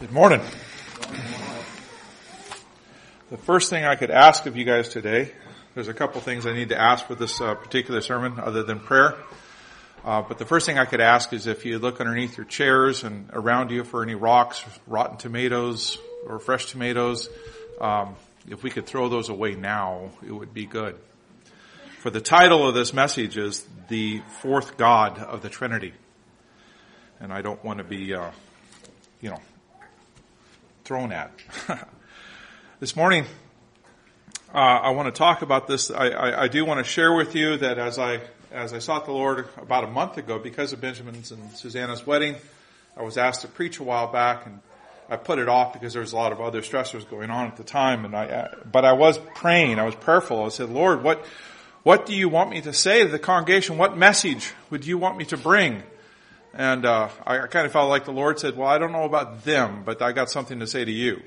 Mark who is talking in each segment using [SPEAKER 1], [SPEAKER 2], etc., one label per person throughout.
[SPEAKER 1] Good morning. The first thing I could ask of you guys today, there's a couple things I need to ask for this uh, particular sermon other than prayer. Uh, but the first thing I could ask is if you look underneath your chairs and around you for any rocks, rotten tomatoes, or fresh tomatoes, um, if we could throw those away now, it would be good. For the title of this message is the fourth God of the Trinity, and I don't want to be, uh, you know, thrown at. this morning, uh, I want to talk about this. I, I, I do want to share with you that as I as I sought the Lord about a month ago, because of Benjamin's and Susanna's wedding, I was asked to preach a while back, and I put it off because there was a lot of other stressors going on at the time. And I, but I was praying, I was prayerful. I said, Lord, what, what do you want me to say to the congregation? What message would you want me to bring? And uh, I, I kind of felt like the Lord said, "Well, I don't know about them, but I got something to say to you."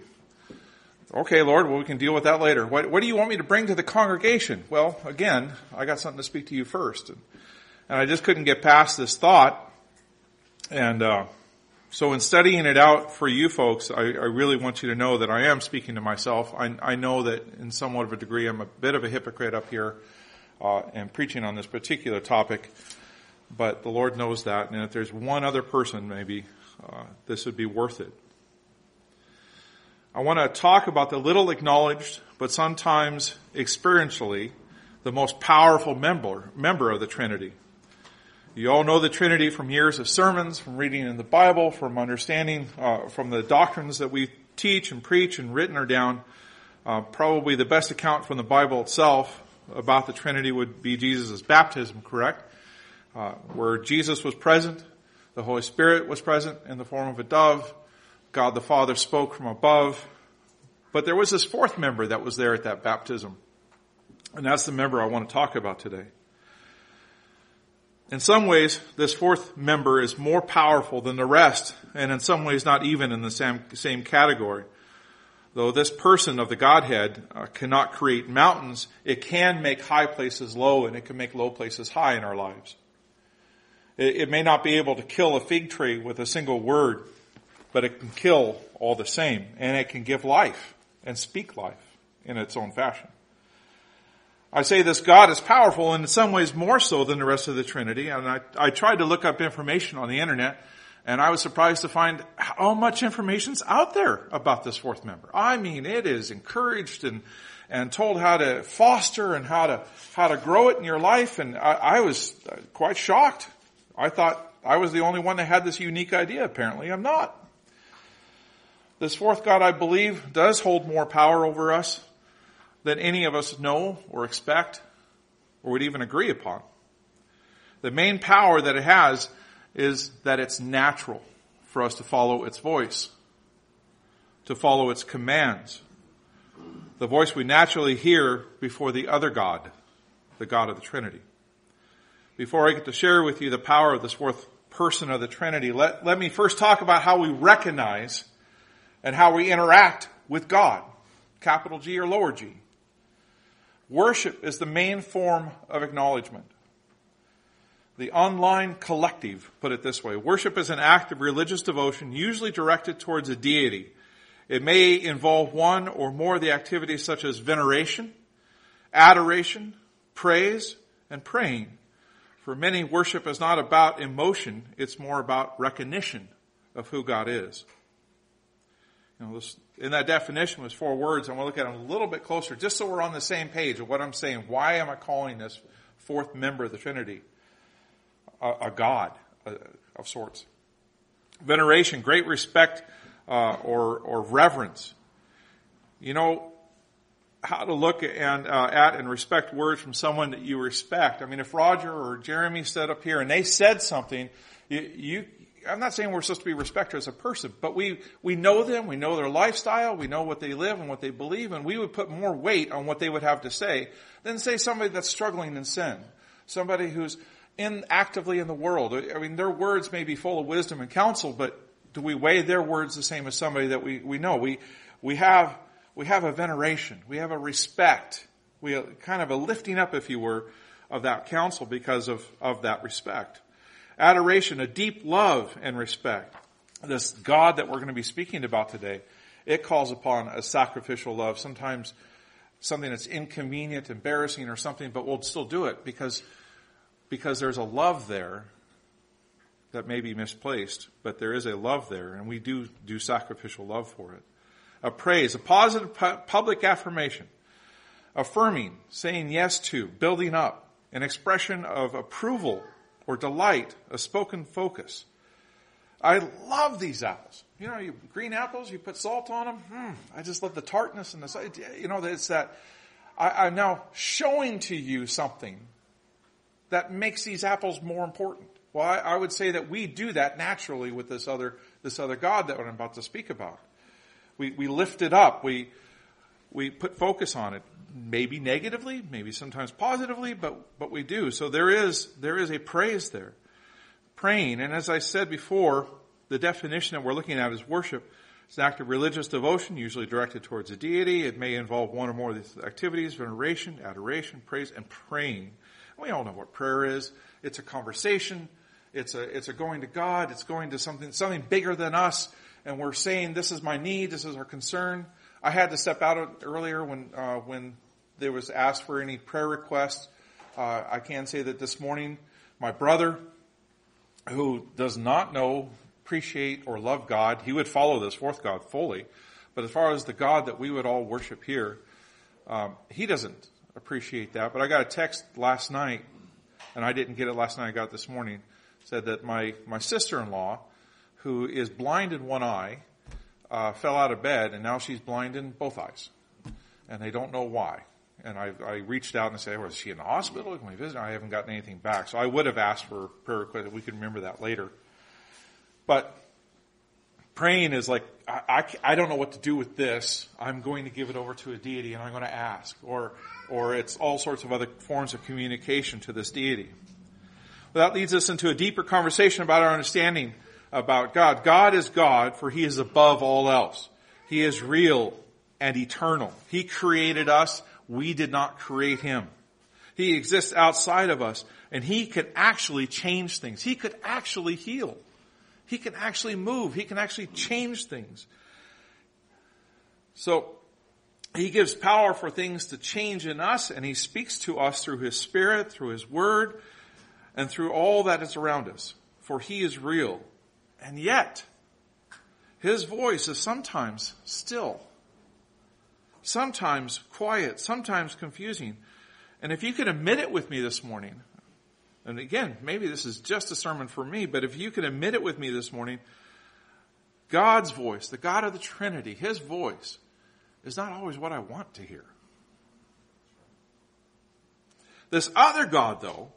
[SPEAKER 1] Okay, Lord, well, we can deal with that later. What, what do you want me to bring to the congregation? Well, again, I got something to speak to you first. And, and I just couldn't get past this thought. And uh, so in studying it out for you folks, I, I, really want you to know that I am speaking to myself. I, I, know that in somewhat of a degree I'm a bit of a hypocrite up here uh, and preaching on this particular topic. But the Lord knows that. And if there's one other person, maybe, uh, this would be worth it. I want to talk about the little acknowledged, but sometimes experientially, the most powerful member, member of the Trinity. You all know the Trinity from years of sermons, from reading in the Bible, from understanding, uh, from the doctrines that we teach and preach and written are down. Uh, probably the best account from the Bible itself about the Trinity would be Jesus' baptism, correct? Uh, where Jesus was present, the Holy Spirit was present in the form of a dove, God the Father spoke from above. But there was this fourth member that was there at that baptism. And that's the member I want to talk about today. In some ways, this fourth member is more powerful than the rest, and in some ways not even in the same, same category. Though this person of the Godhead uh, cannot create mountains, it can make high places low and it can make low places high in our lives. It, it may not be able to kill a fig tree with a single word, but it can kill all the same, and it can give life and speak life in its own fashion. I say this God is powerful and in some ways more so than the rest of the Trinity, and I, I tried to look up information on the internet, and I was surprised to find how much information's out there about this fourth member. I mean, it is encouraged and and told how to foster and how to how to grow it in your life, and I, I was quite shocked. I thought I was the only one that had this unique idea. Apparently, I'm not. This fourth God, I believe, does hold more power over us than any of us know or expect or would even agree upon. The main power that it has is that it's natural for us to follow its voice, to follow its commands. The voice we naturally hear before the other God, the God of the Trinity. Before I get to share with you the power of this fourth person of the Trinity, let, let me first talk about how we recognize and how we interact with God, capital G or lower G. Worship is the main form of acknowledgement. The online collective, put it this way, worship is an act of religious devotion usually directed towards a deity. It may involve one or more of the activities such as veneration, adoration, praise, and praying. For many, worship is not about emotion, it's more about recognition of who God is. You know, this, in that definition was four words. I want to look at them a little bit closer, just so we're on the same page of what I'm saying. Why am I calling this fourth member of the Trinity a, a God a, of sorts? Veneration, great respect uh, or or reverence. You know how to look and uh, at and respect words from someone that you respect. I mean, if Roger or Jeremy stood up here and they said something, you, you I'm not saying we're supposed to be respect as a person, but we, we know them, we know their lifestyle, we know what they live and what they believe, and we would put more weight on what they would have to say than say somebody that's struggling in sin. Somebody who's in actively in the world. I mean, their words may be full of wisdom and counsel, but do we weigh their words the same as somebody that we, we know? We, we have, we have a veneration. We have a respect. We kind of a lifting up, if you were, of that counsel because of, of that respect. Adoration, a deep love and respect. This God that we're going to be speaking about today, it calls upon a sacrificial love. Sometimes something that's inconvenient, embarrassing or something, but we'll still do it because, because there's a love there that may be misplaced, but there is a love there and we do do sacrificial love for it. A praise, a positive pu- public affirmation, affirming, saying yes to, building up, an expression of approval or delight, a spoken focus. I love these apples. You know, you, green apples, you put salt on them. Hmm, I just love the tartness and the, you know, it's that I, I'm now showing to you something that makes these apples more important. Well, I, I would say that we do that naturally with this other, this other God that I'm about to speak about. We, we lift it up. We, we put focus on it. Maybe negatively, maybe sometimes positively, but, but we do. So there is, there is a praise there. Praying, and as I said before, the definition that we're looking at is worship. It's an act of religious devotion, usually directed towards a deity. It may involve one or more of these activities, veneration, adoration, praise, and praying. We all know what prayer is. It's a conversation. It's a, it's a going to God. It's going to something, something bigger than us. And we're saying, this is my need. This is our concern. I had to step out earlier when, uh, when there was asked for any prayer requests. Uh, I can say that this morning, my brother, who does not know, appreciate, or love God, he would follow this fourth God fully. But as far as the God that we would all worship here, um, he doesn't appreciate that. But I got a text last night, and I didn't get it last night. I got this morning. Said that my my sister-in-law, who is blind in one eye, uh, fell out of bed, and now she's blind in both eyes, and they don't know why. And I, I reached out and said, "Was she in the hospital? Can we visit?" I haven't gotten anything back, so I would have asked for prayer request. We can remember that later. But praying is like I, I, I don't know what to do with this. I'm going to give it over to a deity, and I'm going to ask, or or it's all sorts of other forms of communication to this deity. Well, that leads us into a deeper conversation about our understanding about God. God is God, for He is above all else. He is real and eternal. He created us. We did not create Him. He exists outside of us, and He can actually change things. He could actually heal. He can actually move. He can actually change things. So, He gives power for things to change in us, and He speaks to us through His Spirit, through His Word, and through all that is around us. For He is real. And yet, His voice is sometimes still, sometimes quiet, sometimes confusing. And if you could admit it with me this morning, and again, maybe this is just a sermon for me, but if you could admit it with me this morning, God's voice, the God of the Trinity, His voice, is not always what I want to hear. This other God, though,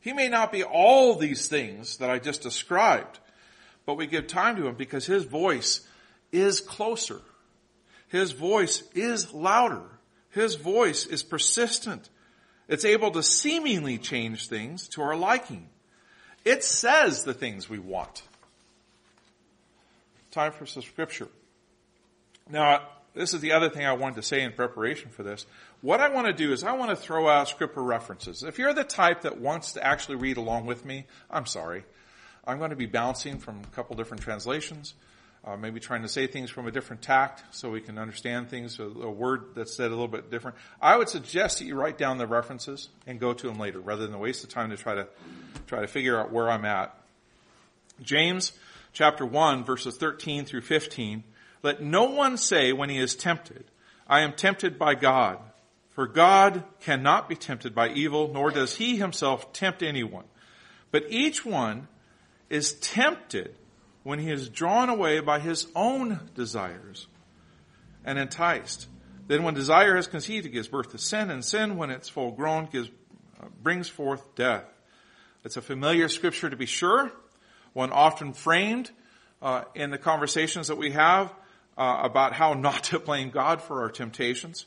[SPEAKER 1] He may not be all these things that I just described, but we give time to Him because His voice is closer. His voice is louder. His voice is persistent. It's able to seemingly change things to our liking. It says the things we want. Time for some scripture. Now, this is the other thing I wanted to say in preparation for this. What I want to do is I want to throw out scripture references. If you're the type that wants to actually read along with me, I'm sorry. I'm going to be bouncing from a couple different translations, uh, maybe trying to say things from a different tact so we can understand things, a, a, word that's said a little bit different. I would suggest that you write down the references and go to them later rather than waste the time to try to, try to figure out where I'm at. James chapter 1 verses 13 through 15. Let no one say when he is tempted, I am tempted by God. For God cannot be tempted by evil, nor does he himself tempt anyone. But each one is tempted when he is drawn away by his own desires and enticed. Then when desire has conceived, it gives birth to sin, and sin, when it's full grown, gives, uh, brings forth death. It's a familiar scripture to be sure, one often framed uh, in the conversations that we have uh, about how not to blame God for our temptations.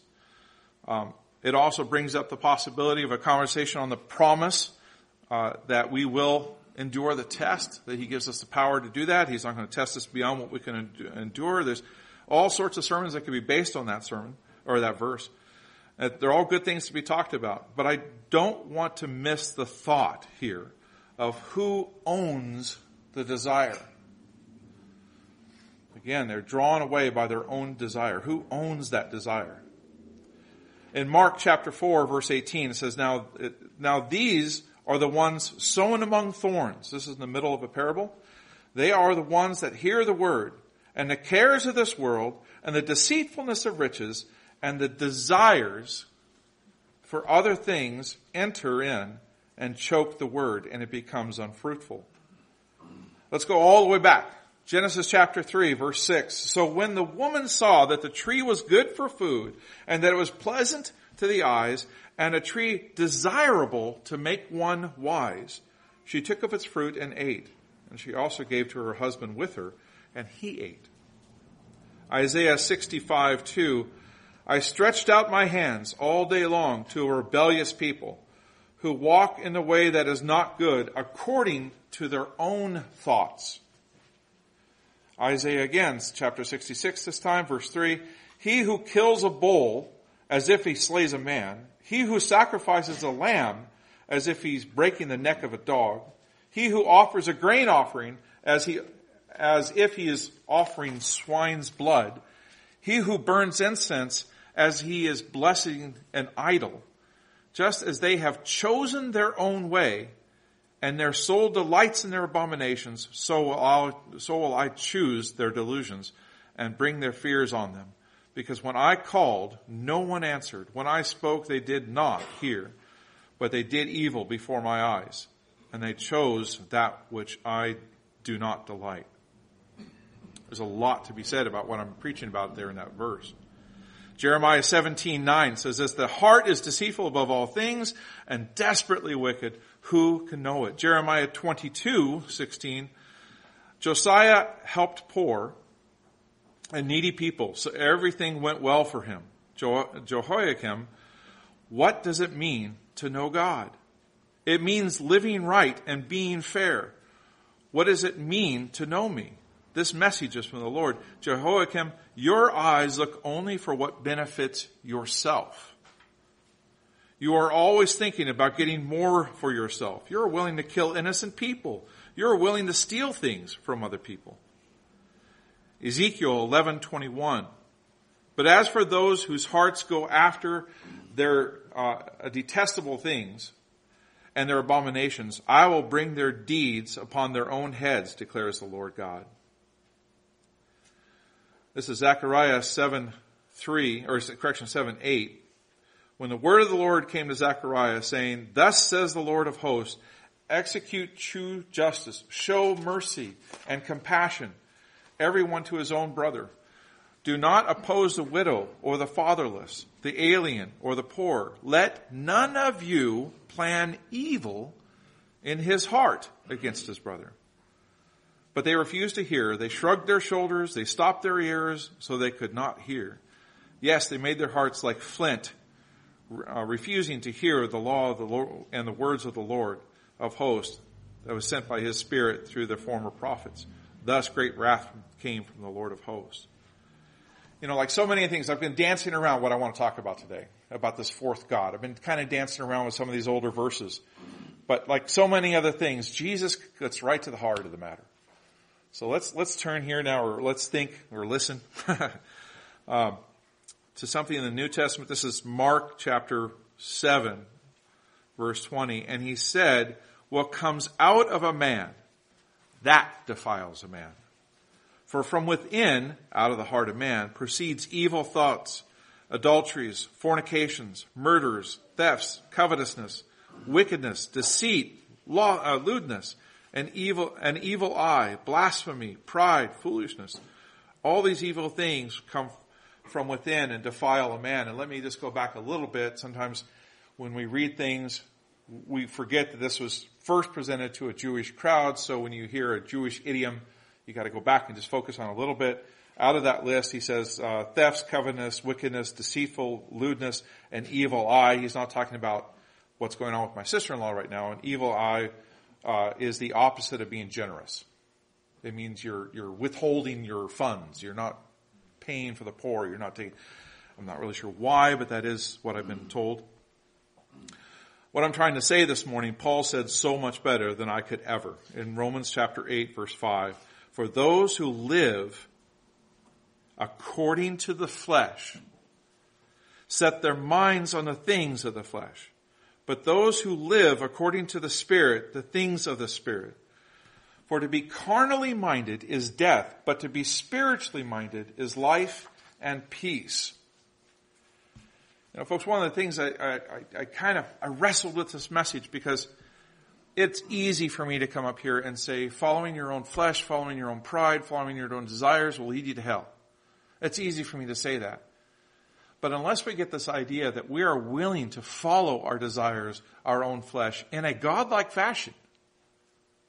[SPEAKER 1] Um, it also brings up the possibility of a conversation on the promise uh, that we will endure the test, that he gives us the power to do that. He's not going to test us beyond what we can endure. There's All sorts of sermons that could be based on that sermon or that verse. They're all good things to be talked about, but I don't want to miss the thought here of who owns the desire. Again, they're drawn away by their own desire. Who owns that desire? In Mark chapter 4 verse 18 it says, now, now these are the ones sown among thorns. This is in the middle of a parable. They are the ones that hear the word and the cares of this world and the deceitfulness of riches and the desires for other things enter in and choke the word and it becomes unfruitful. Let's go all the way back. Genesis chapter 3 verse 6. So when the woman saw that the tree was good for food and that it was pleasant to the eyes and a tree desirable to make one wise, she took of its fruit and ate. And she also gave to her husband with her and he ate. Isaiah 65 2. I stretched out my hands all day long to a rebellious people who walk in the way that is not good according to their own thoughts. Isaiah again, chapter 66 this time, verse 3. He who kills a bull as if he slays a man, he who sacrifices a lamb as if he's breaking the neck of a dog, he who offers a grain offering as he, as if he is offering swine's blood, he who burns incense as he is blessing an idol, just as they have chosen their own way, and their soul delights in their abominations, so will, I, so will I choose their delusions and bring their fears on them. Because when I called, no one answered. When I spoke, they did not hear, but they did evil before my eyes, and they chose that which I do not delight. There's a lot to be said about what I'm preaching about there in that verse. Jeremiah 17:9 says this, the heart is deceitful above all things and desperately wicked. Who can know it? Jeremiah 22:16 Josiah helped poor and needy people, so everything went well for him. Jehoiakim, what does it mean to know God? It means living right and being fair. What does it mean to know me? This message is from the Lord. Jehoiakim, your eyes look only for what benefits yourself. You are always thinking about getting more for yourself. You're willing to kill innocent people. You're willing to steal things from other people. Ezekiel 11:21. But as for those whose hearts go after their uh, detestable things and their abominations, I will bring their deeds upon their own heads, declares the Lord God. This is Zechariah 7, 3, or correction, 7, 8. When the word of the Lord came to Zechariah saying, Thus says the Lord of hosts, execute true justice, show mercy and compassion, everyone to his own brother. Do not oppose the widow or the fatherless, the alien or the poor. Let none of you plan evil in his heart against his brother. But they refused to hear. They shrugged their shoulders. They stopped their ears so they could not hear. Yes, they made their hearts like flint, uh, refusing to hear the law of the Lord and the words of the Lord of hosts that was sent by his spirit through the former prophets. Thus great wrath came from the Lord of hosts. You know, like so many things, I've been dancing around what I want to talk about today, about this fourth God. I've been kind of dancing around with some of these older verses. But like so many other things, Jesus gets right to the heart of the matter. So let's, let's turn here now, or let's think, or listen, um, to something in the New Testament. This is Mark chapter 7, verse 20. And he said, what comes out of a man, that defiles a man. For from within, out of the heart of man, proceeds evil thoughts, adulteries, fornications, murders, thefts, covetousness, wickedness, deceit, law, uh, lewdness, an evil, an evil eye, blasphemy, pride, foolishness. All these evil things come from within and defile a man. And let me just go back a little bit. Sometimes when we read things, we forget that this was first presented to a Jewish crowd. So when you hear a Jewish idiom, you got to go back and just focus on a little bit. Out of that list, he says uh, thefts, covetousness, wickedness, deceitful, lewdness, and evil eye. He's not talking about what's going on with my sister-in-law right now. An evil eye uh, is the opposite of being generous. It means you're you're withholding your funds. You're not paying for the poor. You're not taking, I'm not really sure why, but that is what I've been told. What I'm trying to say this morning, Paul said so much better than I could ever in Romans chapter 8 verse 5. For those who live according to the flesh set their minds on the things of the flesh. But those who live according to the Spirit, the things of the Spirit. For to be carnally minded is death, but to be spiritually minded is life and peace. You know, folks, one of the things I, I, I kind of I wrestled with this message because it's easy for me to come up here and say, following your own flesh, following your own pride, following your own desires will lead you to hell. It's easy for me to say that. But unless we get this idea that we are willing to follow our desires, our own flesh, in a godlike fashion,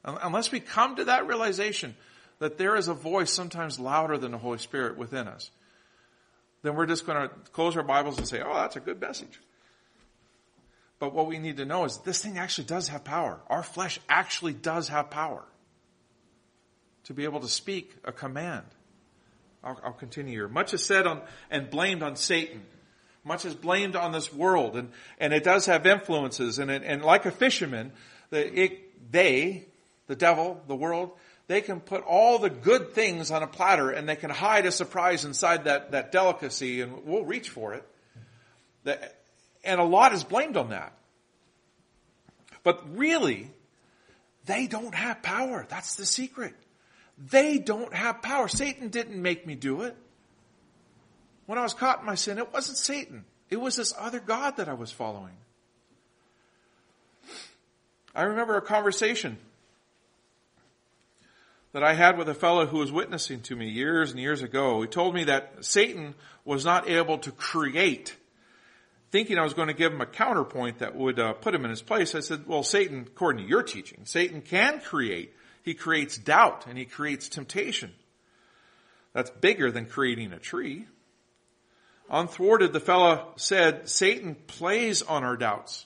[SPEAKER 1] unless we come to that realization that there is a voice sometimes louder than the Holy Spirit within us, then we're just going to close our Bibles and say, oh, that's a good message. But what we need to know is this thing actually does have power. Our flesh actually does have power to be able to speak a command. I'll, I'll continue here. Much is said on and blamed on Satan. Much is blamed on this world, and, and it does have influences. And, it, and like a fisherman, the, it, they, the devil, the world, they can put all the good things on a platter and they can hide a surprise inside that, that delicacy and we'll reach for it. and a lot is blamed on that. But really, they don't have power. That's the secret. They don't have power. Satan didn't make me do it. When I was caught in my sin, it wasn't Satan. It was this other God that I was following. I remember a conversation that I had with a fellow who was witnessing to me years and years ago. He told me that Satan was not able to create. Thinking I was going to give him a counterpoint that would uh, put him in his place, I said, well, Satan, according to your teaching, Satan can create. He creates doubt and he creates temptation. That's bigger than creating a tree. Unthwarted, the fellow said, Satan plays on our doubts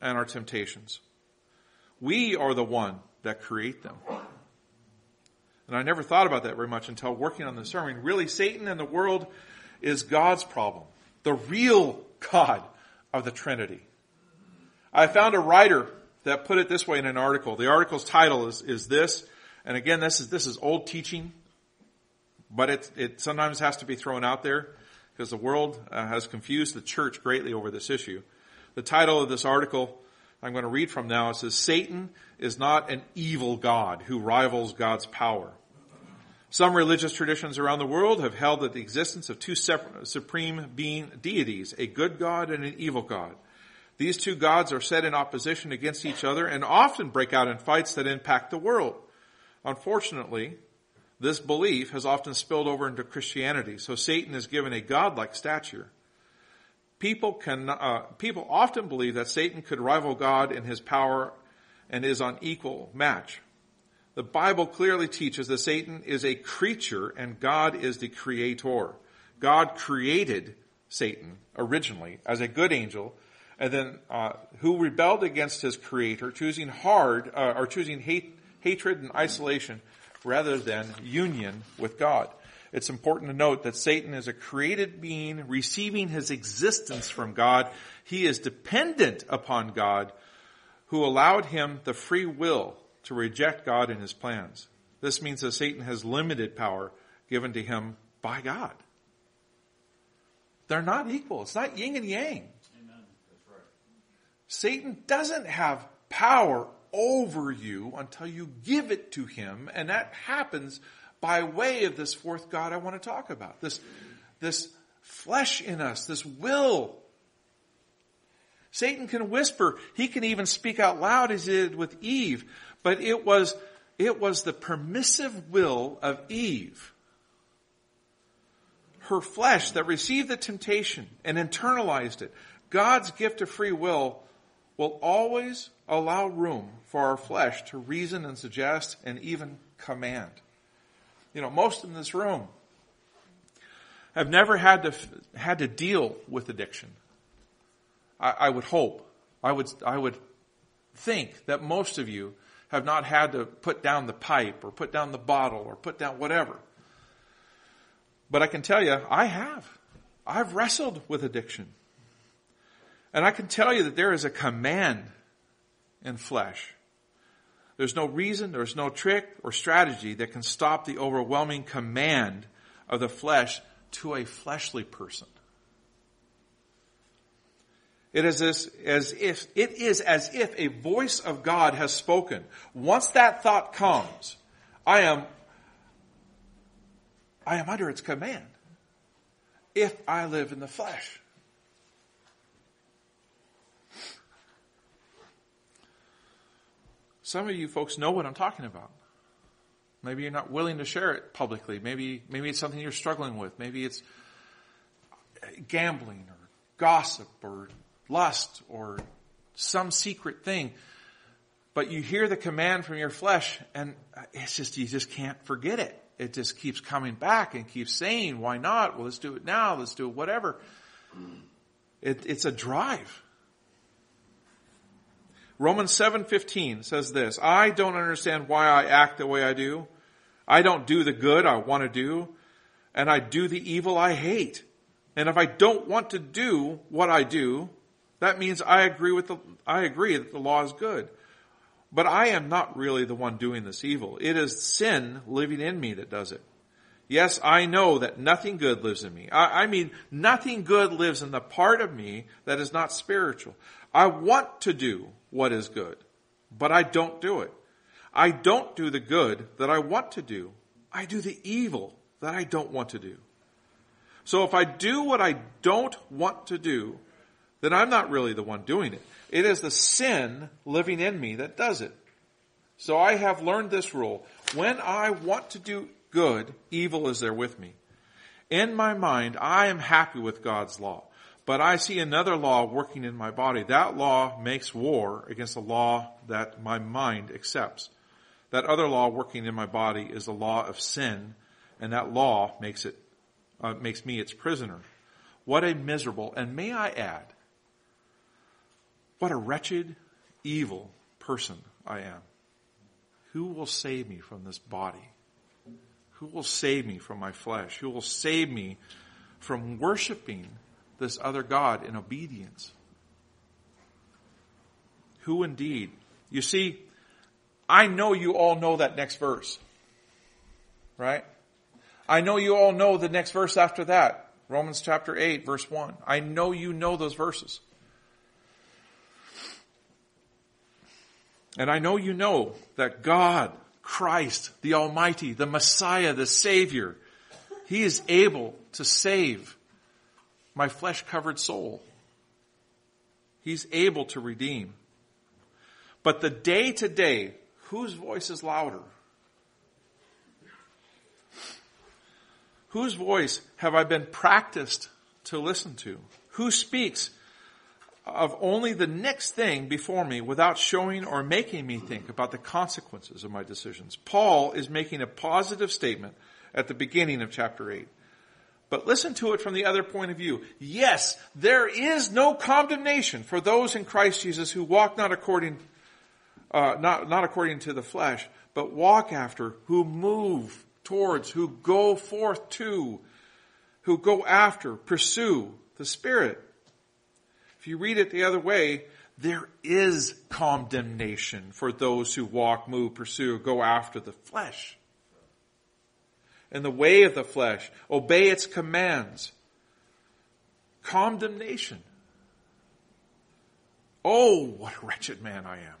[SPEAKER 1] and our temptations. We are the one that create them. And I never thought about that very much until working on the sermon. Really, Satan and the world is God's problem. The real God of the Trinity. I found a writer that put it this way in an article. The article's title is, is this, and again, this is, this is old teaching, but it, it sometimes has to be thrown out there because the world uh, has confused the church greatly over this issue. The title of this article I'm going to read from now. It says, Satan is not an evil God who rivals God's power. Some religious traditions around the world have held that the existence of two separate, supreme being deities, a good God and an evil God. These two gods are set in opposition against each other and often break out in fights that impact the world. Unfortunately, this belief has often spilled over into Christianity, so Satan is given a godlike stature. People can, uh, people often believe that Satan could rival God in his power and is on equal match. The Bible clearly teaches that Satan is a creature and God is the creator. God created Satan originally as a good angel, and then uh, who rebelled against his creator, choosing hard uh, or choosing hate, hatred and isolation rather than union with God. It's important to note that Satan is a created being receiving his existence from God. He is dependent upon God who allowed him the free will to reject God and his plans. This means that Satan has limited power given to him by God. They're not equal. It's not yin and yang. Amen. That's Right. Satan doesn't have power over you until you give it to him, and that happens by way of this fourth God I want to talk about. This, this flesh in us, this will. Satan can whisper. He can even speak out loud as he did with Eve. But it was, it was the permissive will of Eve, her flesh that received the temptation and internalized it. God's gift of free will will always allow room for our flesh to reason and suggest and even command. You know, most in this room have never had to, had to deal with addiction. I, I would hope, I would, I would think that most of you have not had to put down the pipe or put down the bottle or put down whatever. But I can tell you, I have. I've wrestled with addiction. And I can tell you that there is a command in flesh. There's no reason, there's no trick or strategy that can stop the overwhelming command of the flesh to a fleshly person. It is as, as if, it is as if a voice of God has spoken. Once that thought comes, I am, I am under its command. If I live in the flesh. Some of you folks know what I'm talking about. Maybe you're not willing to share it publicly. Maybe, maybe it's something you're struggling with. Maybe it's gambling or gossip or lust or some secret thing. But you hear the command from your flesh and it's just, you just can't forget it. It just keeps coming back and keeps saying, why not? Well, let's do it now. Let's do it, whatever. It, it's a drive. Romans 7:15 says this, I don't understand why I act the way I do. I don't do the good I want to do, and I do the evil I hate. And if I don't want to do what I do, that means I agree with the, I agree that the law is good. But I am not really the one doing this evil. It is sin living in me that does it. Yes, I know that nothing good lives in me. I, I, mean, nothing good lives in the part of me that is not spiritual. I want to do what is good, but I don't do it. I don't do the good that I want to do. I do the evil that I don't want to do. So if I do what I don't want to do, then I'm not really the one doing it. It is the sin living in me that does it. So I have learned this rule. When I want to do good, evil is there with me. In my mind, I am happy with God's law. But I see another law working in my body. That law makes war against the law that my mind accepts. That other law working in my body is the law of sin, and that law makes it, uh, makes me its prisoner. What a miserable, and may I add, what a wretched, evil person I am. Who will save me from this body? Who will save me from my flesh? Who will save me from worshiping this other God in obedience? Who indeed? You see, I know you all know that next verse. Right? I know you all know the next verse after that. Romans chapter 8 verse 1. I know you know those verses. And I know you know that God, Christ, the Almighty, the Messiah, the Savior, He is able to save my flesh covered soul. He's able to redeem. But the day to day, whose voice is louder? Whose voice have I been practiced to listen to? Who speaks of only the next thing before me without showing or making me think about the consequences of my decisions. Paul is making a positive statement at the beginning of chapter 8. But listen to it from the other point of view. Yes, there is no condemnation for those in Christ Jesus who walk not according, uh, not, not according to the flesh, but walk after, who move towards, who go forth to, who go after, pursue the Spirit. If you read it the other way, there is condemnation for those who walk, move, pursue, go after the flesh. In the way of the flesh, obey its commands. Condemnation. Oh, what a wretched man I am.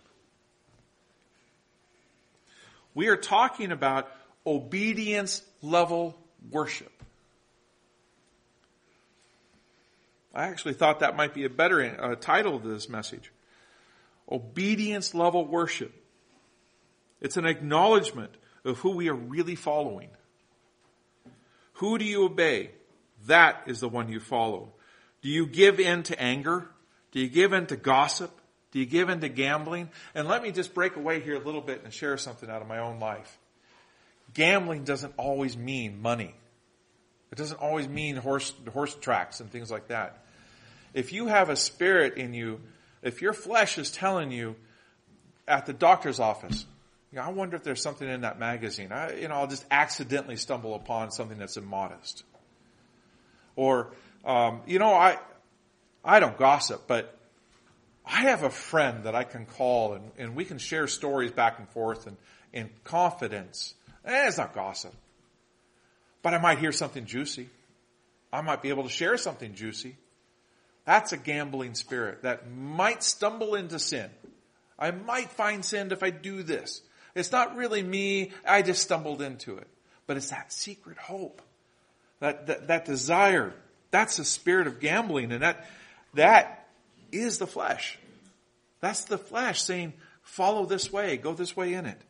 [SPEAKER 1] We are talking about obedience level worship. I actually thought that might be a better uh, title to this message. Obedience level worship. It's an acknowledgement of who we are really following. Who do you obey? That is the one you follow. Do you give in to anger? Do you give in to gossip? Do you give in to gambling? And let me just break away here a little bit and share something out of my own life. Gambling doesn't always mean money. It doesn't always mean horse, horse tracks and things like that. If you have a spirit in you, if your flesh is telling you at the doctor's office, you know, I wonder if there's something in that magazine. I, you know, I'll just accidentally stumble upon something that's immodest. Or, um, you know, I, I don't gossip, but I have a friend that I can call and, and we can share stories back and forth and in confidence. Eh, it's not gossip. But I might hear something juicy. I might be able to share something juicy. That's a gambling spirit that might stumble into sin. I might find sin if I do this. It's not really me. I just stumbled into it. But it's that secret hope. That, that, that desire. That's the spirit of gambling. And that, that is the flesh. That's the flesh saying, follow this way, go this way in it.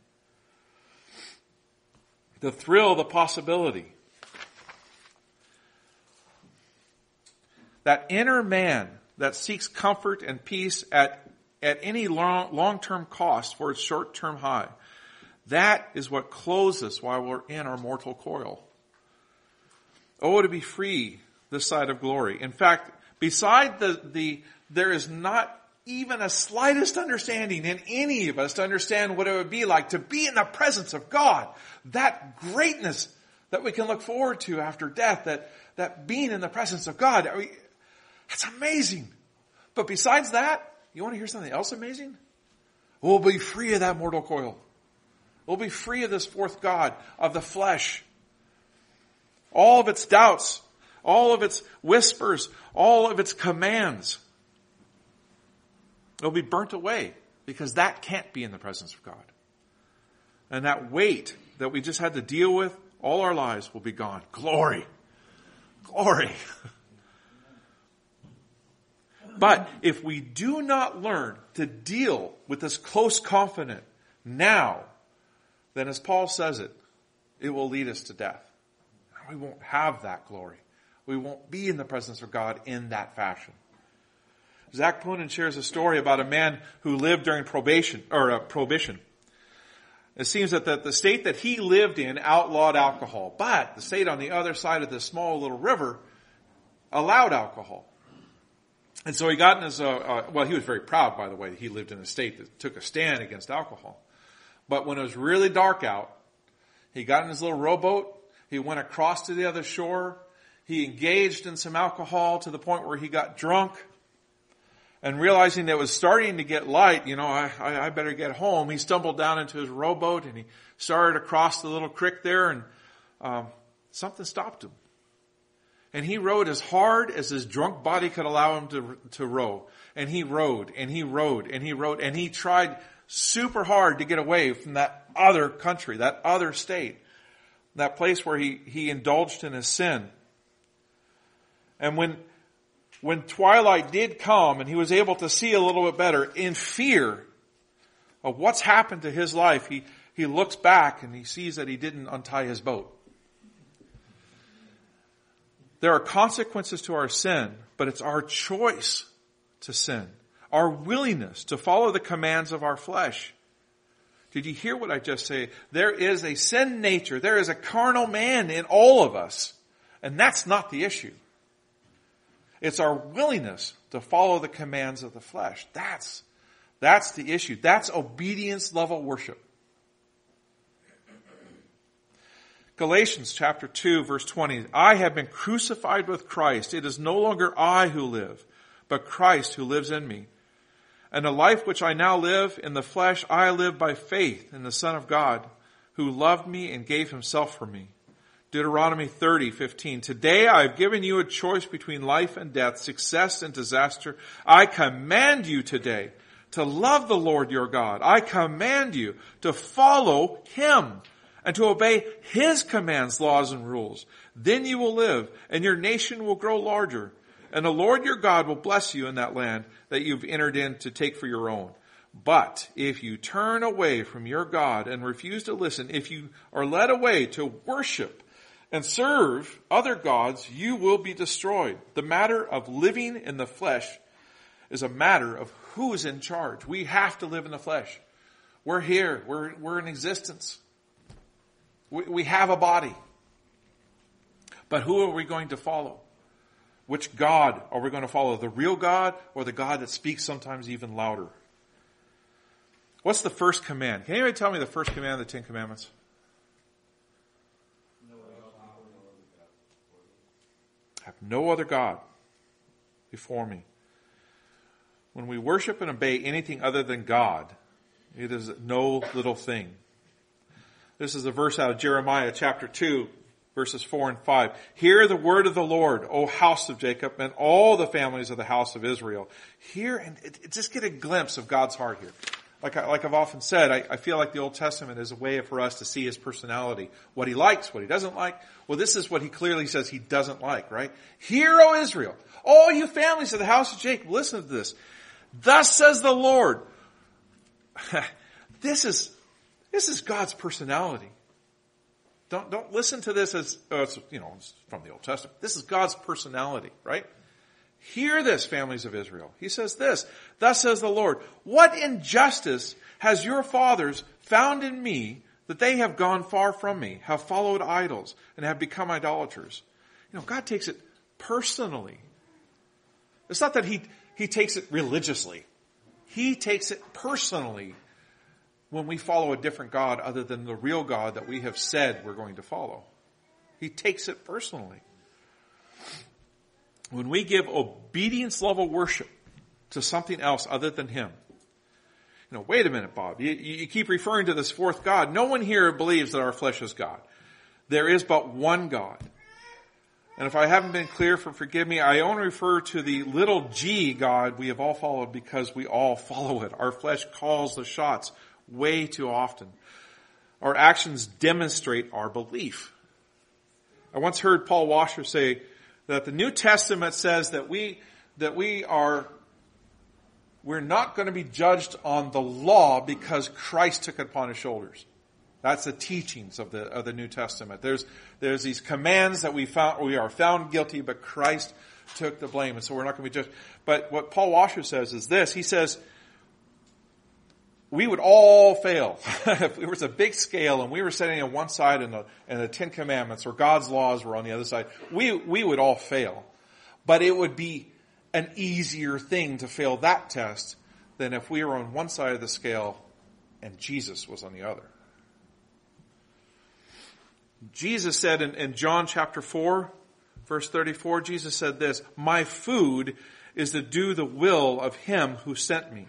[SPEAKER 1] The thrill, the possibility. That inner man that seeks comfort and peace at, at any long, long-term cost for its short-term high. That is what clothes us while we're in our mortal coil. Oh, to be free this side of glory. In fact, beside the, the, there is not even a slightest understanding in any of us to understand what it would be like to be in the presence of God. That greatness that we can look forward to after death, that, that being in the presence of God, I mean, that's amazing. But besides that, you want to hear something else amazing? We'll be free of that mortal coil. We'll be free of this fourth God, of the flesh. All of its doubts, all of its whispers, all of its commands. It'll be burnt away because that can't be in the presence of God. And that weight that we just had to deal with all our lives will be gone. Glory. Glory. but if we do not learn to deal with this close confident now, then as Paul says it, it will lead us to death. We won't have that glory. We won't be in the presence of God in that fashion. Zac Poonen shares a story about a man who lived during probation, or uh, prohibition. It seems that the, the state that he lived in outlawed alcohol, but the state on the other side of this small little river allowed alcohol. And so he got in his, uh, uh, well, he was very proud, by the way, that he lived in a state that took a stand against alcohol. But when it was really dark out, he got in his little rowboat, he went across to the other shore, he engaged in some alcohol to the point where he got drunk, and realizing that it was starting to get light, you know, I, I, I, better get home. He stumbled down into his rowboat and he started across the little creek there and um, something stopped him. And he rowed as hard as his drunk body could allow him to, to row. And he rowed and he rowed and he rowed and he tried super hard to get away from that other country, that other state, that place where he, he indulged in his sin. And when when twilight did come and he was able to see a little bit better in fear of what's happened to his life, he, he looks back and he sees that he didn't untie his boat. There are consequences to our sin, but it's our choice to sin. Our willingness to follow the commands of our flesh. Did you hear what I just say? There is a sin nature. There is a carnal man in all of us. And that's not the issue. It's our willingness to follow the commands of the flesh. That's, that's the issue. That's obedience level worship. Galatians chapter 2 verse 20, I have been crucified with Christ. It is no longer I who live, but Christ who lives in me. And the life which I now live in the flesh, I live by faith in the Son of God, who loved me and gave himself for me. Deuteronomy 30, 15. Today I have given you a choice between life and death, success and disaster. I command you today to love the Lord your God. I command you to follow Him and to obey His commands, laws, and rules. Then you will live and your nation will grow larger. And the Lord your God will bless you in that land that you've entered in to take for your own. But if you turn away from your God and refuse to listen, if you are led away to worship and serve other gods, you will be destroyed. The matter of living in the flesh is a matter of who is in charge. We have to live in the flesh. We're here. We're, we're in existence. We, we have a body. But who are we going to follow? Which God are we going to follow? The real God or the God that speaks sometimes even louder? What's the first command? Can anybody tell me the first command of the Ten Commandments? have no other God before me. When we worship and obey anything other than God, it is no little thing. This is a verse out of Jeremiah chapter 2, verses 4 and 5. Hear the word of the Lord, O house of Jacob, and all the families of the house of Israel. Hear and just get a glimpse of God's heart here. Like, I, like I've often said, I, I feel like the Old Testament is a way for us to see His personality. What He likes, what He doesn't like. Well, this is what He clearly says He doesn't like, right? Hear, O Israel, all you families of the house of Jacob, listen to this. Thus says the Lord. this is, this is God's personality. Don't, don't listen to this as, oh, you know, from the Old Testament. This is God's personality, right? Hear this, families of Israel. He says this, thus says the Lord, what injustice has your fathers found in me that they have gone far from me, have followed idols, and have become idolaters? You know, God takes it personally. It's not that he, he takes it religiously. He takes it personally when we follow a different God other than the real God that we have said we're going to follow. He takes it personally. When we give obedience level worship to something else other than Him, you know, wait a minute, Bob. You, you keep referring to this fourth God. No one here believes that our flesh is God. There is but one God. And if I haven't been clear, for forgive me, I only refer to the little g God we have all followed because we all follow it. Our flesh calls the shots way too often. Our actions demonstrate our belief. I once heard Paul Washer say that the New Testament says that we, that we are, we're not going to be judged on the law because Christ took it upon his shoulders. That's the teachings of the, of the New Testament. There's, there's these commands that we found, we are found guilty, but Christ took the blame, and so we're not going to be judged. But what Paul Washer says is this. He says, we would all fail. if it was a big scale and we were sitting on one side and the, and the Ten Commandments or God's laws were on the other side, we, we would all fail. But it would be an easier thing to fail that test than if we were on one side of the scale and Jesus was on the other. Jesus said in, in John chapter 4, verse 34, Jesus said this, My food is to do the will of him who sent me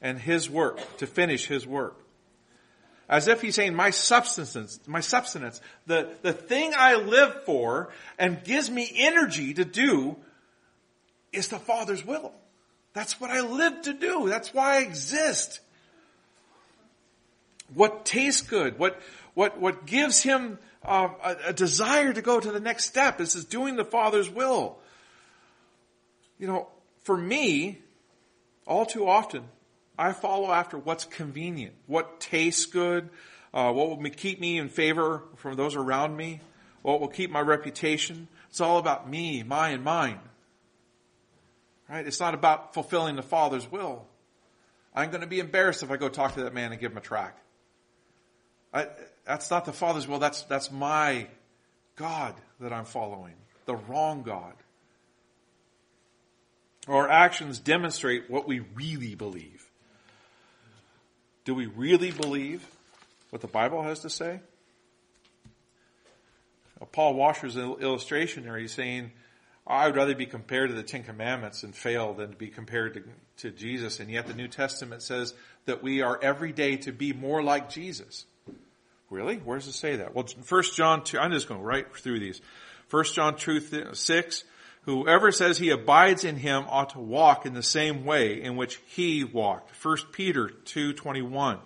[SPEAKER 1] and his work, to finish his work. As if he's saying, my substance, my substance, the, the thing I live for and gives me energy to do is the Father's will. That's what I live to do. That's why I exist. What tastes good, what, what, what gives him uh, a, a desire to go to the next step is, is doing the Father's will. You know, for me, all too often, I follow after what's convenient, what tastes good, uh, what will keep me in favor from those around me, what will keep my reputation. It's all about me, my and mine. Right? It's not about fulfilling the Father's will. I'm going to be embarrassed if I go talk to that man and give him a track. I, that's not the Father's will. That's, that's my God that I'm following. The wrong God. Our actions demonstrate what we really believe. Do we really believe what the Bible has to say? Paul Washer's illustration there, he's saying, I would rather be compared to the Ten Commandments and fail than to be compared to, to Jesus. And yet the New Testament says that we are every day to be more like Jesus. Really? Where does it say that? Well, 1 John 2, I'm just going right through these. 1 John 2, 6, Whoever says he abides in him ought to walk in the same way in which he walked. 1 Peter 2:21.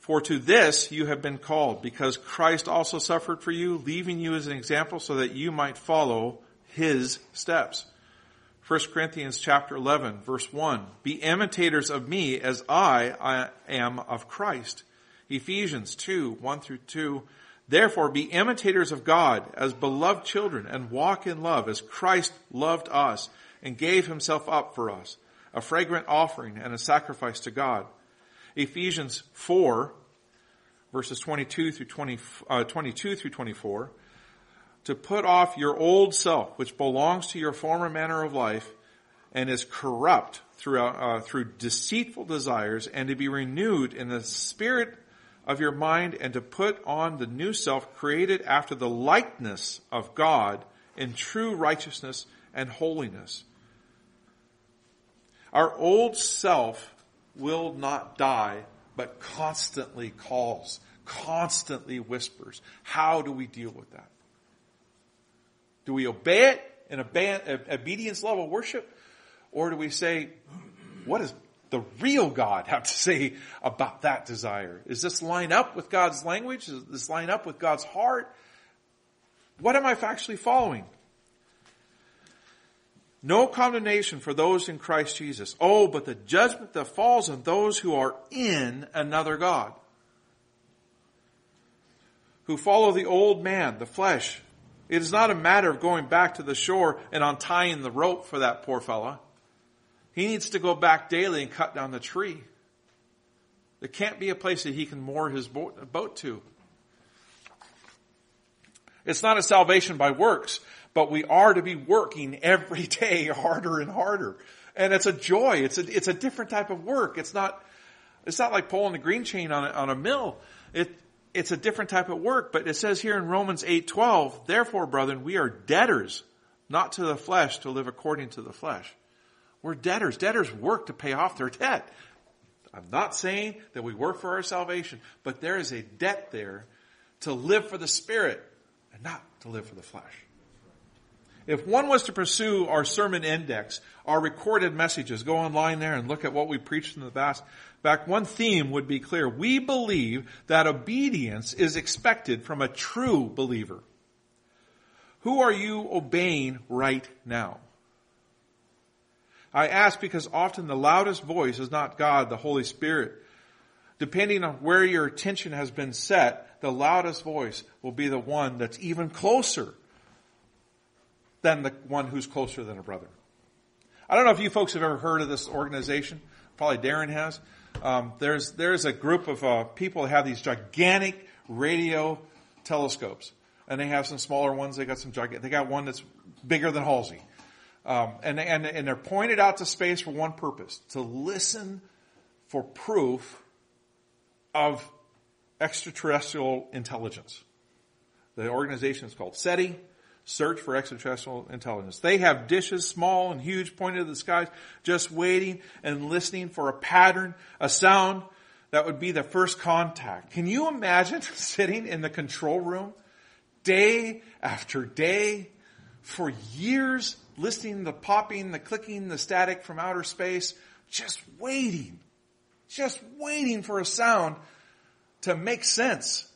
[SPEAKER 1] For to this you have been called, because Christ also suffered for you, leaving you as an example so that you might follow his steps. 1 Corinthians chapter 11 verse 1. Be imitators of me as I, I am of Christ. Ephesians 2, 1 through 2. Therefore be imitators of God as beloved children and walk in love as Christ loved us and gave himself up for us, a fragrant offering and a sacrifice to God. Ephesians 4 verses 22 through 20, uh, 22 through 24 to put off your old self which belongs to your former manner of life and is corrupt uh, through deceitful desires and to be renewed in the spirit of your mind and to put on the new self created after the likeness of God in true righteousness and holiness. Our old self will not die, but constantly calls, constantly whispers. How do we deal with that? Do we obey it in obedience level worship? Or do we say, what does the real God have to say about that desire? Is this line up with God's language? Does this line up with God's heart? What am I actually following? No condemnation for those in Christ Jesus. Oh, but the judgment that falls on those who are in another God. Who follow the old man, the flesh. It is not a matter of going back to the shore and untying the rope for that poor fella. He needs to go back daily and cut down the tree. There can't be a place that he can moor his boat to. It's not a salvation by works, but we are to be working every day harder and harder. And it's a joy. It's a, it's a different type of work. It's not, it's not like pulling the green chain on a, on a mill. It, it's a different type of work, but it says here in Romans 8:12, therefore brethren, we are debtors, not to the flesh to live according to the flesh. We're debtors. Debtors work to pay off their debt. I'm not saying that we work for our salvation, but there is a debt there to live for the spirit and not to live for the flesh. If one was to pursue our sermon index, our recorded messages, go online there and look at what we preached in the past. Back, one theme would be clear. We believe that obedience is expected from a true believer. Who are you obeying right now? I ask because often the loudest voice is not God, the Holy Spirit. Depending on where your attention has been set, the loudest voice will be the one that's even closer than the one who's closer than a brother. I don't know if you folks have ever heard of this organization. Probably Darren has. Um, there's there's a group of uh, people that have these gigantic radio telescopes, and they have some smaller ones. They got some gigantic. They got one that's bigger than Halsey, um, and and and they're pointed out to space for one purpose: to listen for proof of extraterrestrial intelligence. The organization is called SETI search for extraterrestrial intelligence. They have dishes, small and huge, pointed to the skies, just waiting and listening for a pattern, a sound that would be the first contact. Can you imagine sitting in the control room day after day for years, listening the popping, the clicking, the static from outer space, just waiting, just waiting for a sound to make sense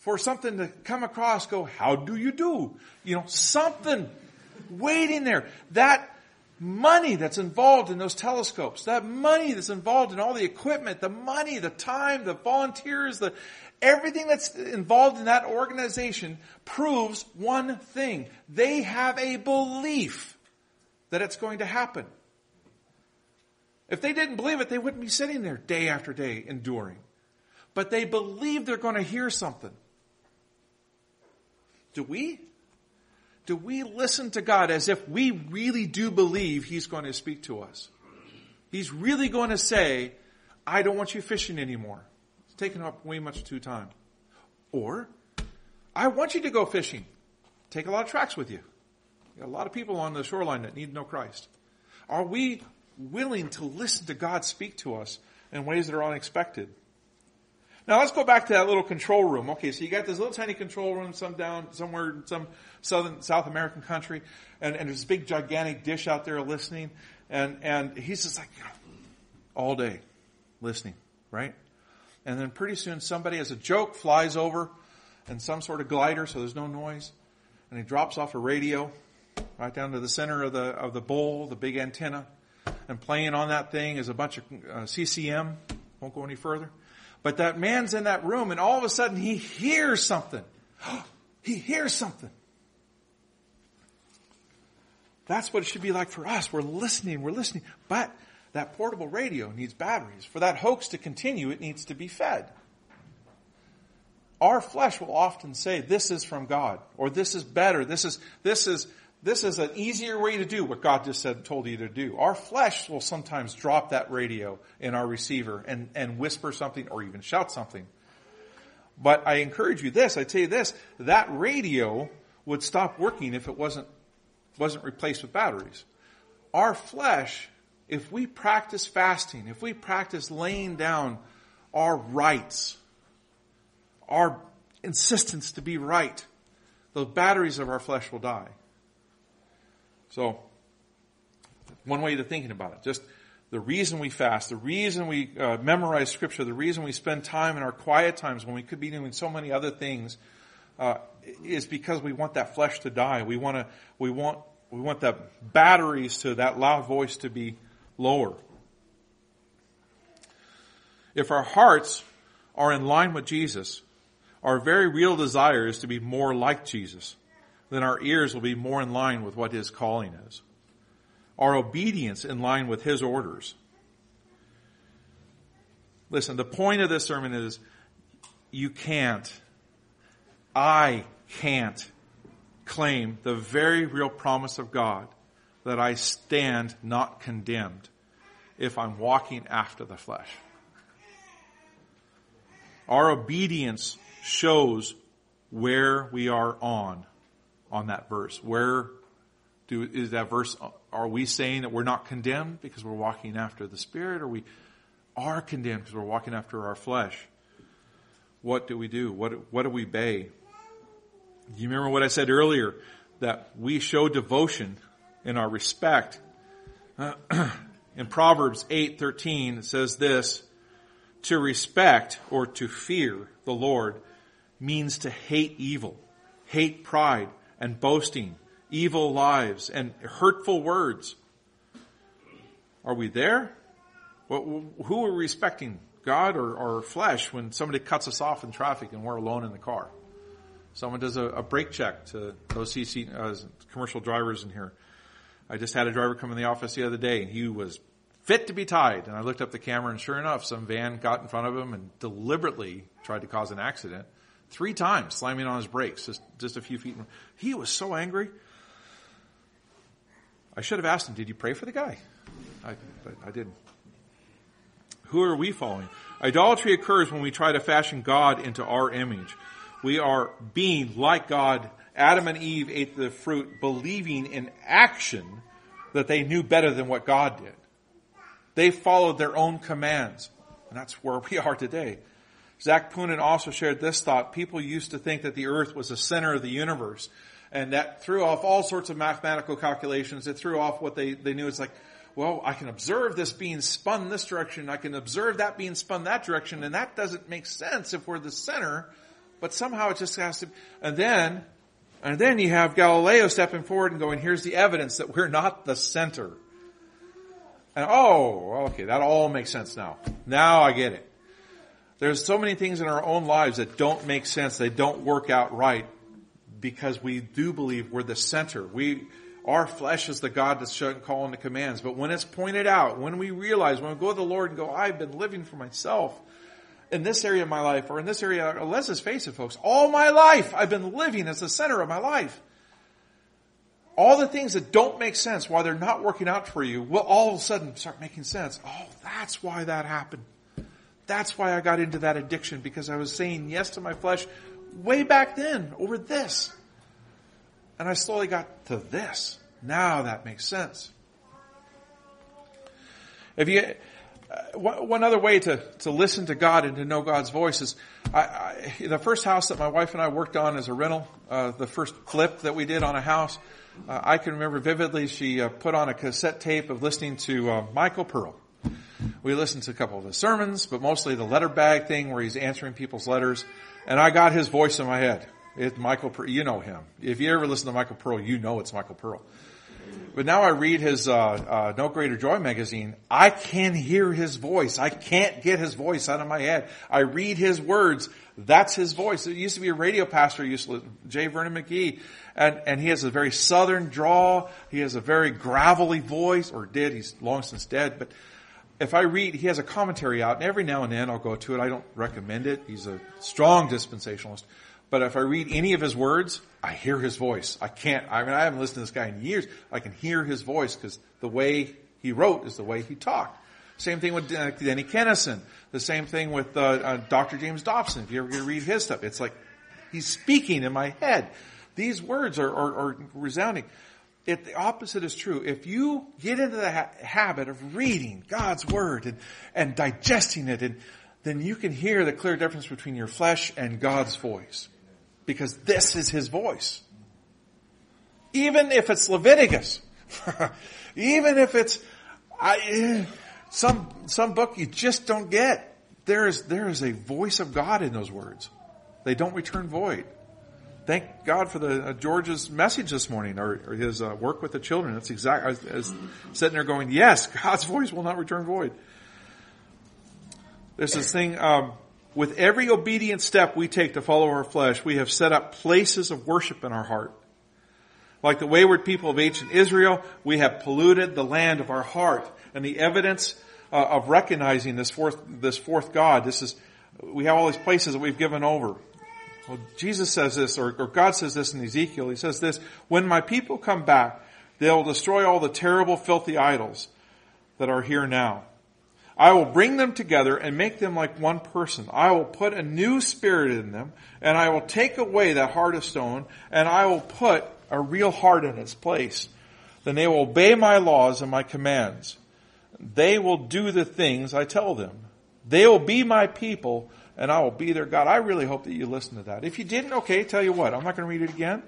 [SPEAKER 1] for something to come across, go, how do you do? You know, something waiting there. That money that's involved in those telescopes, that money that's involved in all the equipment, the money, the time, the volunteers, the, everything that's involved in that organization proves one thing. They have a belief that it's going to happen. If they didn't believe it, they wouldn't be sitting there day after day enduring. But they believe they're going to hear something. Do we? Do we listen to God as if we really do believe He's going to speak to us? He's really going to say, I don't want you fishing anymore. Taking up way much too time. Or, I want you to go fishing. Take a lot of tracks with you. you got a lot of people on the shoreline that need to know Christ. Are we willing to listen to God speak to us in ways that are unexpected? Now let's go back to that little control room. Okay, so you got this little tiny control room some down somewhere in some southern South American country, and, and there's this big gigantic dish out there listening, and and he's just like you know, all day listening, right? And then pretty soon somebody as a joke flies over in some sort of glider, so there's no noise, and he drops off a radio right down to the center of the of the bowl, the big antenna, and playing on that thing is a bunch of uh, CCM. Won't go any further. But that man's in that room and all of a sudden he hears something. he hears something. That's what it should be like for us. We're listening, we're listening. But that portable radio needs batteries. For that hoax to continue, it needs to be fed. Our flesh will often say, this is from God, or this is better, this is, this is, this is an easier way to do what God just said, told you to do. Our flesh will sometimes drop that radio in our receiver and, and whisper something or even shout something. But I encourage you this, I tell you this, that radio would stop working if it wasn't, wasn't replaced with batteries. Our flesh, if we practice fasting, if we practice laying down our rights, our insistence to be right, the batteries of our flesh will die. So, one way to thinking about it, just the reason we fast, the reason we uh, memorize scripture, the reason we spend time in our quiet times when we could be doing so many other things, uh, is because we want that flesh to die. We want to, we want, we want the batteries to that loud voice to be lower. If our hearts are in line with Jesus, our very real desire is to be more like Jesus, then our ears will be more in line with what His calling is. Our obedience in line with His orders. Listen, the point of this sermon is you can't, I can't claim the very real promise of God that I stand not condemned if I'm walking after the flesh. Our obedience shows where we are on, on that verse. Where do, is that verse, are we saying that we're not condemned because we're walking after the Spirit or we are condemned because we're walking after our flesh? What do we do? What, what do we obey? Do you remember what I said earlier? That we show devotion in our respect. Uh, in Proverbs 8:13 it says this, to respect or to fear the Lord means to hate evil, hate pride and boasting, evil lives and hurtful words. Are we there? Who are we respecting? God or, or flesh when somebody cuts us off in traffic and we're alone in the car? Someone does a, a brake check to those CC, uh, commercial drivers in here. I just had a driver come in the office the other day. And he was fit to be tied. And I looked up the camera and sure enough, some van got in front of him and deliberately tried to cause an accident. Three times slamming on his brakes, just, just a few feet. He was so angry. I should have asked him, did you pray for the guy? I, I didn't. Who are we following? Idolatry occurs when we try to fashion God into our image. We are being like God. Adam and Eve ate the fruit believing in action that they knew better than what God did. They followed their own commands. And that's where we are today. Zac Poonen also shared this thought. People used to think that the earth was the center of the universe. And that threw off all sorts of mathematical calculations. It threw off what they, they knew. It's like, well, I can observe this being spun this direction. I can observe that being spun that direction. And that doesn't make sense if we're the center. But somehow it just has to, and then, and then you have Galileo stepping forward and going, here's the evidence that we're not the center. And oh, okay, that all makes sense now. Now I get it. There's so many things in our own lives that don't make sense. They don't work out right because we do believe we're the center. We, our flesh is the God that's calling the commands. But when it's pointed out, when we realize, when we go to the Lord and go, I've been living for myself in this area of my life or in this area, let's just face it folks, all my life I've been living as the center of my life all the things that don't make sense, why they're not working out for you, will all of a sudden start making sense. Oh, that's why that happened. That's why I got into that addiction because I was saying yes to my flesh way back then over this. And I slowly got to this. Now that makes sense. If you, one other way to, to listen to God and to know God's voice is, I, I, the first house that my wife and I worked on as a rental, uh, the first flip that we did on a house, uh, I can remember vividly she uh, put on a cassette tape of listening to uh, Michael Pearl. We listened to a couple of his sermons, but mostly the letter bag thing where he's answering people's letters. And I got his voice in my head. It's Michael Pearl. You know him. If you ever listen to Michael Pearl, you know it's Michael Pearl. But now I read his uh, uh, No Greater Joy magazine. I can hear his voice. I can't get his voice out of my head. I read his words. That's his voice. It used to be a radio pastor, used to listen, J. Vernon McGee, and and he has a very southern draw. He has a very gravelly voice, or did. He's long since dead, but. If I read, he has a commentary out, and every now and then I'll go to it. I don't recommend it. He's a strong dispensationalist. But if I read any of his words, I hear his voice. I can't, I mean, I haven't listened to this guy in years. I can hear his voice because the way he wrote is the way he talked. Same thing with uh, Denny Kenaston. The same thing with uh, uh, Dr. James Dobson. If you ever read his stuff, it's like he's speaking in my head. these words are, are, are resounding. If the opposite is true, if you get into the ha- habit of reading God's word and, and digesting it, and then you can hear the clear difference between your flesh and God's voice. Because this is His voice. Even if it's Leviticus, even if it's I, some some book you just don't get, there is there is a voice of God in those words. They don't return void. Thank God for the uh, George's message this morning, or, or his uh, work with the children. That's exactly. Was sitting there going, "Yes, God's voice will not return void." There's this thing. Um, with every obedient step we take to follow our flesh, we have set up places of worship in our heart. Like the wayward people of ancient Israel, we have polluted the land of our heart. And the evidence uh, of recognizing this fourth, this fourth God, this is, we have all these places that we've given over. Well, Jesus says this, or, or God says this in Ezekiel. He says this, when my people come back, they'll destroy all the terrible, filthy idols that are here now. I will bring them together and make them like one person. I will put a new spirit in them, and I will take away that heart of stone, and I will put a real heart in its place. Then they will obey my laws and my commands. They will do the things I tell them. They will be my people and I will be their God. I really hope that you listen to that. If you didn't, okay, tell you what, I'm not going to read it again.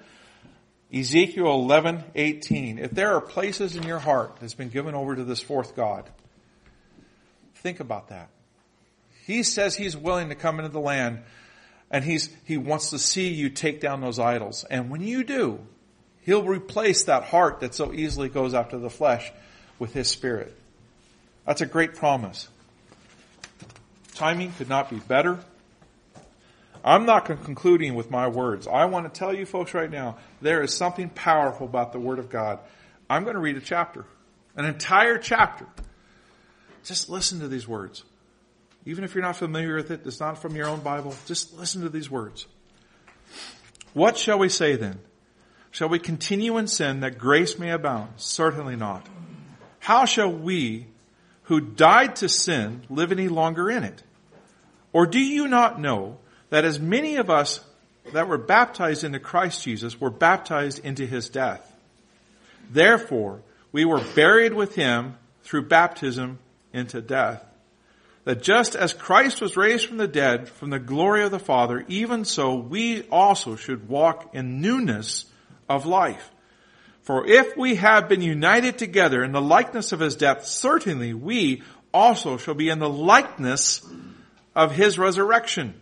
[SPEAKER 1] Ezekiel 11:18. If there are places in your heart that's been given over to this fourth God, think about that. He says he's willing to come into the land and he's, he wants to see you take down those idols. And when you do, He'll replace that heart that so easily goes after the flesh with His Spirit. That's a great promise. Timing could not be better. I'm not concluding with my words. I want to tell you folks right now, there is something powerful about the Word of God. I'm going to read a chapter, an entire chapter. Just listen to these words. Even if you're not familiar with it, it's not from your own Bible, just listen to these words. What shall we say then? Shall we continue in sin that grace may abound? Certainly not. How shall we who died to sin live any longer in it? Or do you not know that as many of us that were baptized into Christ Jesus were baptized into his death? Therefore, we were buried with him through baptism into death. That just as Christ was raised from the dead from the glory of the Father, even so we also should walk in newness of life. For if we have been united together in the likeness of his death, certainly we also shall be in the likeness of his resurrection.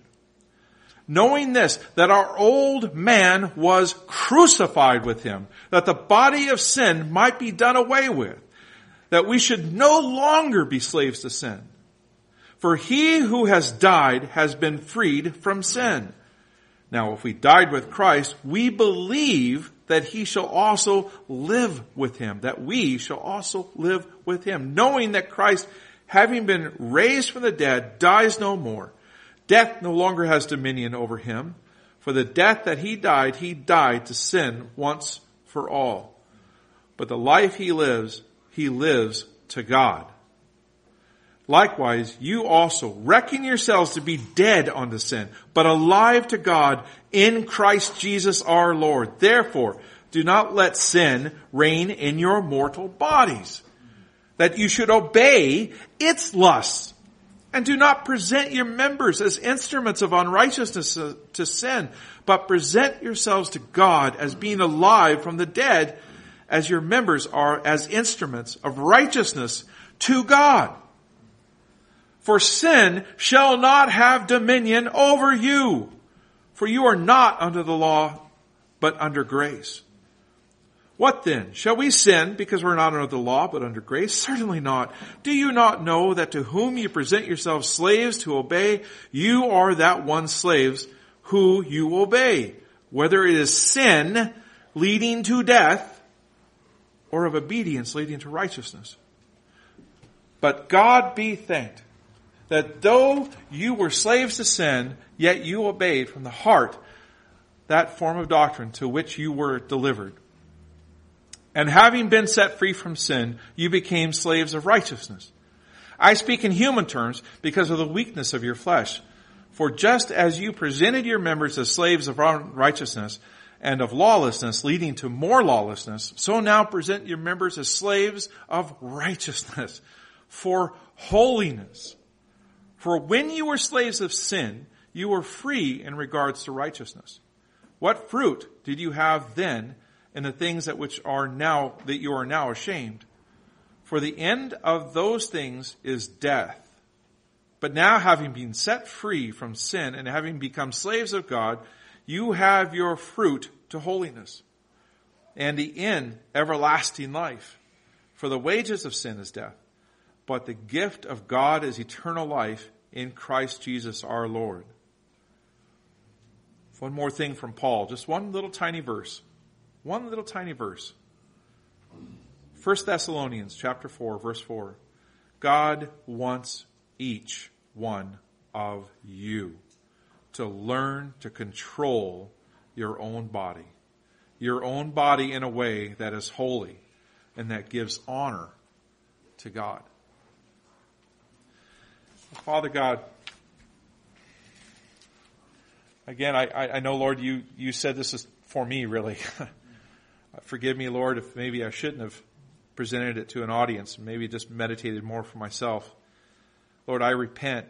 [SPEAKER 1] Knowing this, that our old man was crucified with him, that the body of sin might be done away with, that we should no longer be slaves to sin. For he who has died has been freed from sin. Now, if we died with Christ, we believe that he shall also live with him, that we shall also live with him, knowing that Christ, having been raised from the dead, dies no more. Death no longer has dominion over him. For the death that he died, he died to sin once for all. But the life he lives, he lives to God. Likewise, you also reckon yourselves to be dead unto sin, but alive to God in Christ Jesus our Lord. Therefore, do not let sin reign in your mortal bodies, that you should obey its lusts. And do not present your members as instruments of unrighteousness to sin, but present yourselves to God as being alive from the dead, as your members are as instruments of righteousness to God. For sin shall not have dominion over you. For you are not under the law, but under grace. What then? Shall we sin because we're not under the law, but under grace? Certainly not. Do you not know that to whom you present yourselves slaves to obey, you are that one slaves who you obey, whether it is sin leading to death or of obedience leading to righteousness. But God be thanked that though you were slaves to sin, yet you obeyed from the heart that form of doctrine to which you were delivered. And having been set free from sin, you became slaves of righteousness. I speak in human terms because of the weakness of your flesh. For just as you presented your members as slaves of righteousness and of lawlessness leading to more lawlessness, so now present your members as slaves of righteousness for holiness. For when you were slaves of sin, you were free in regards to righteousness. What fruit did you have then in the things that which are now, that you are now ashamed? For the end of those things is death. But now having been set free from sin and having become slaves of God, you have your fruit to holiness and the end everlasting life. For the wages of sin is death, but the gift of God is eternal life in Christ Jesus our Lord. One more thing from Paul, just one little tiny verse. One little tiny verse. 1 Thessalonians chapter 4 verse 4. God wants each one of you to learn to control your own body. Your own body in a way that is holy and that gives honor to God. Father God, again, I, I know, Lord, you, you said this is for me, really. Forgive me, Lord, if maybe I shouldn't have presented it to an audience, maybe just meditated more for myself. Lord, I repent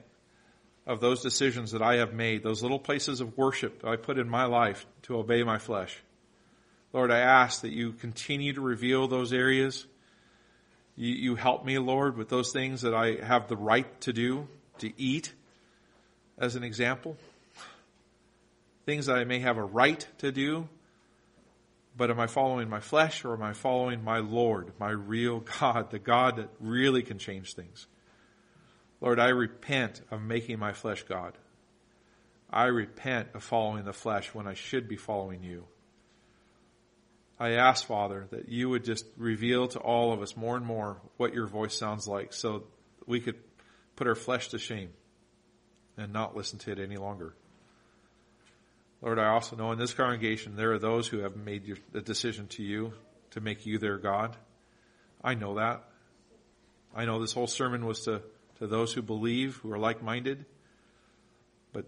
[SPEAKER 1] of those decisions that I have made, those little places of worship that I put in my life to obey my flesh. Lord, I ask that you continue to reveal those areas. You, you help me, Lord, with those things that I have the right to do, to eat, as an example things that I may have a right to do, but am I following my flesh or am I following my Lord, my real God, the God that really can change things? Lord, I repent of making my flesh God. I repent of following the flesh when I should be following you. I ask, Father, that you would just reveal to all of us more and more what your voice sounds like so we could put our flesh to shame and not listen to it any longer. Lord, I also know in this congregation there are those who have made your, the decision to you to make you their God. I know that. I know this whole sermon was to, to those who believe, who are like-minded. But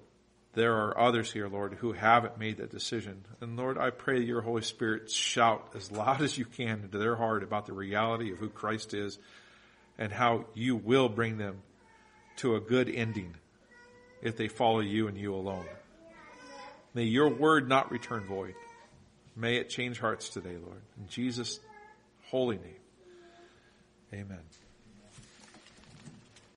[SPEAKER 1] there are others here, Lord, who haven't made that decision. And Lord, I pray your Holy Spirit shout as loud as you can into their heart about the reality of who Christ is and how you will bring them to a good ending if they follow you and you alone. May your word not return void. May it change hearts today, Lord. In Jesus' holy name. Amen.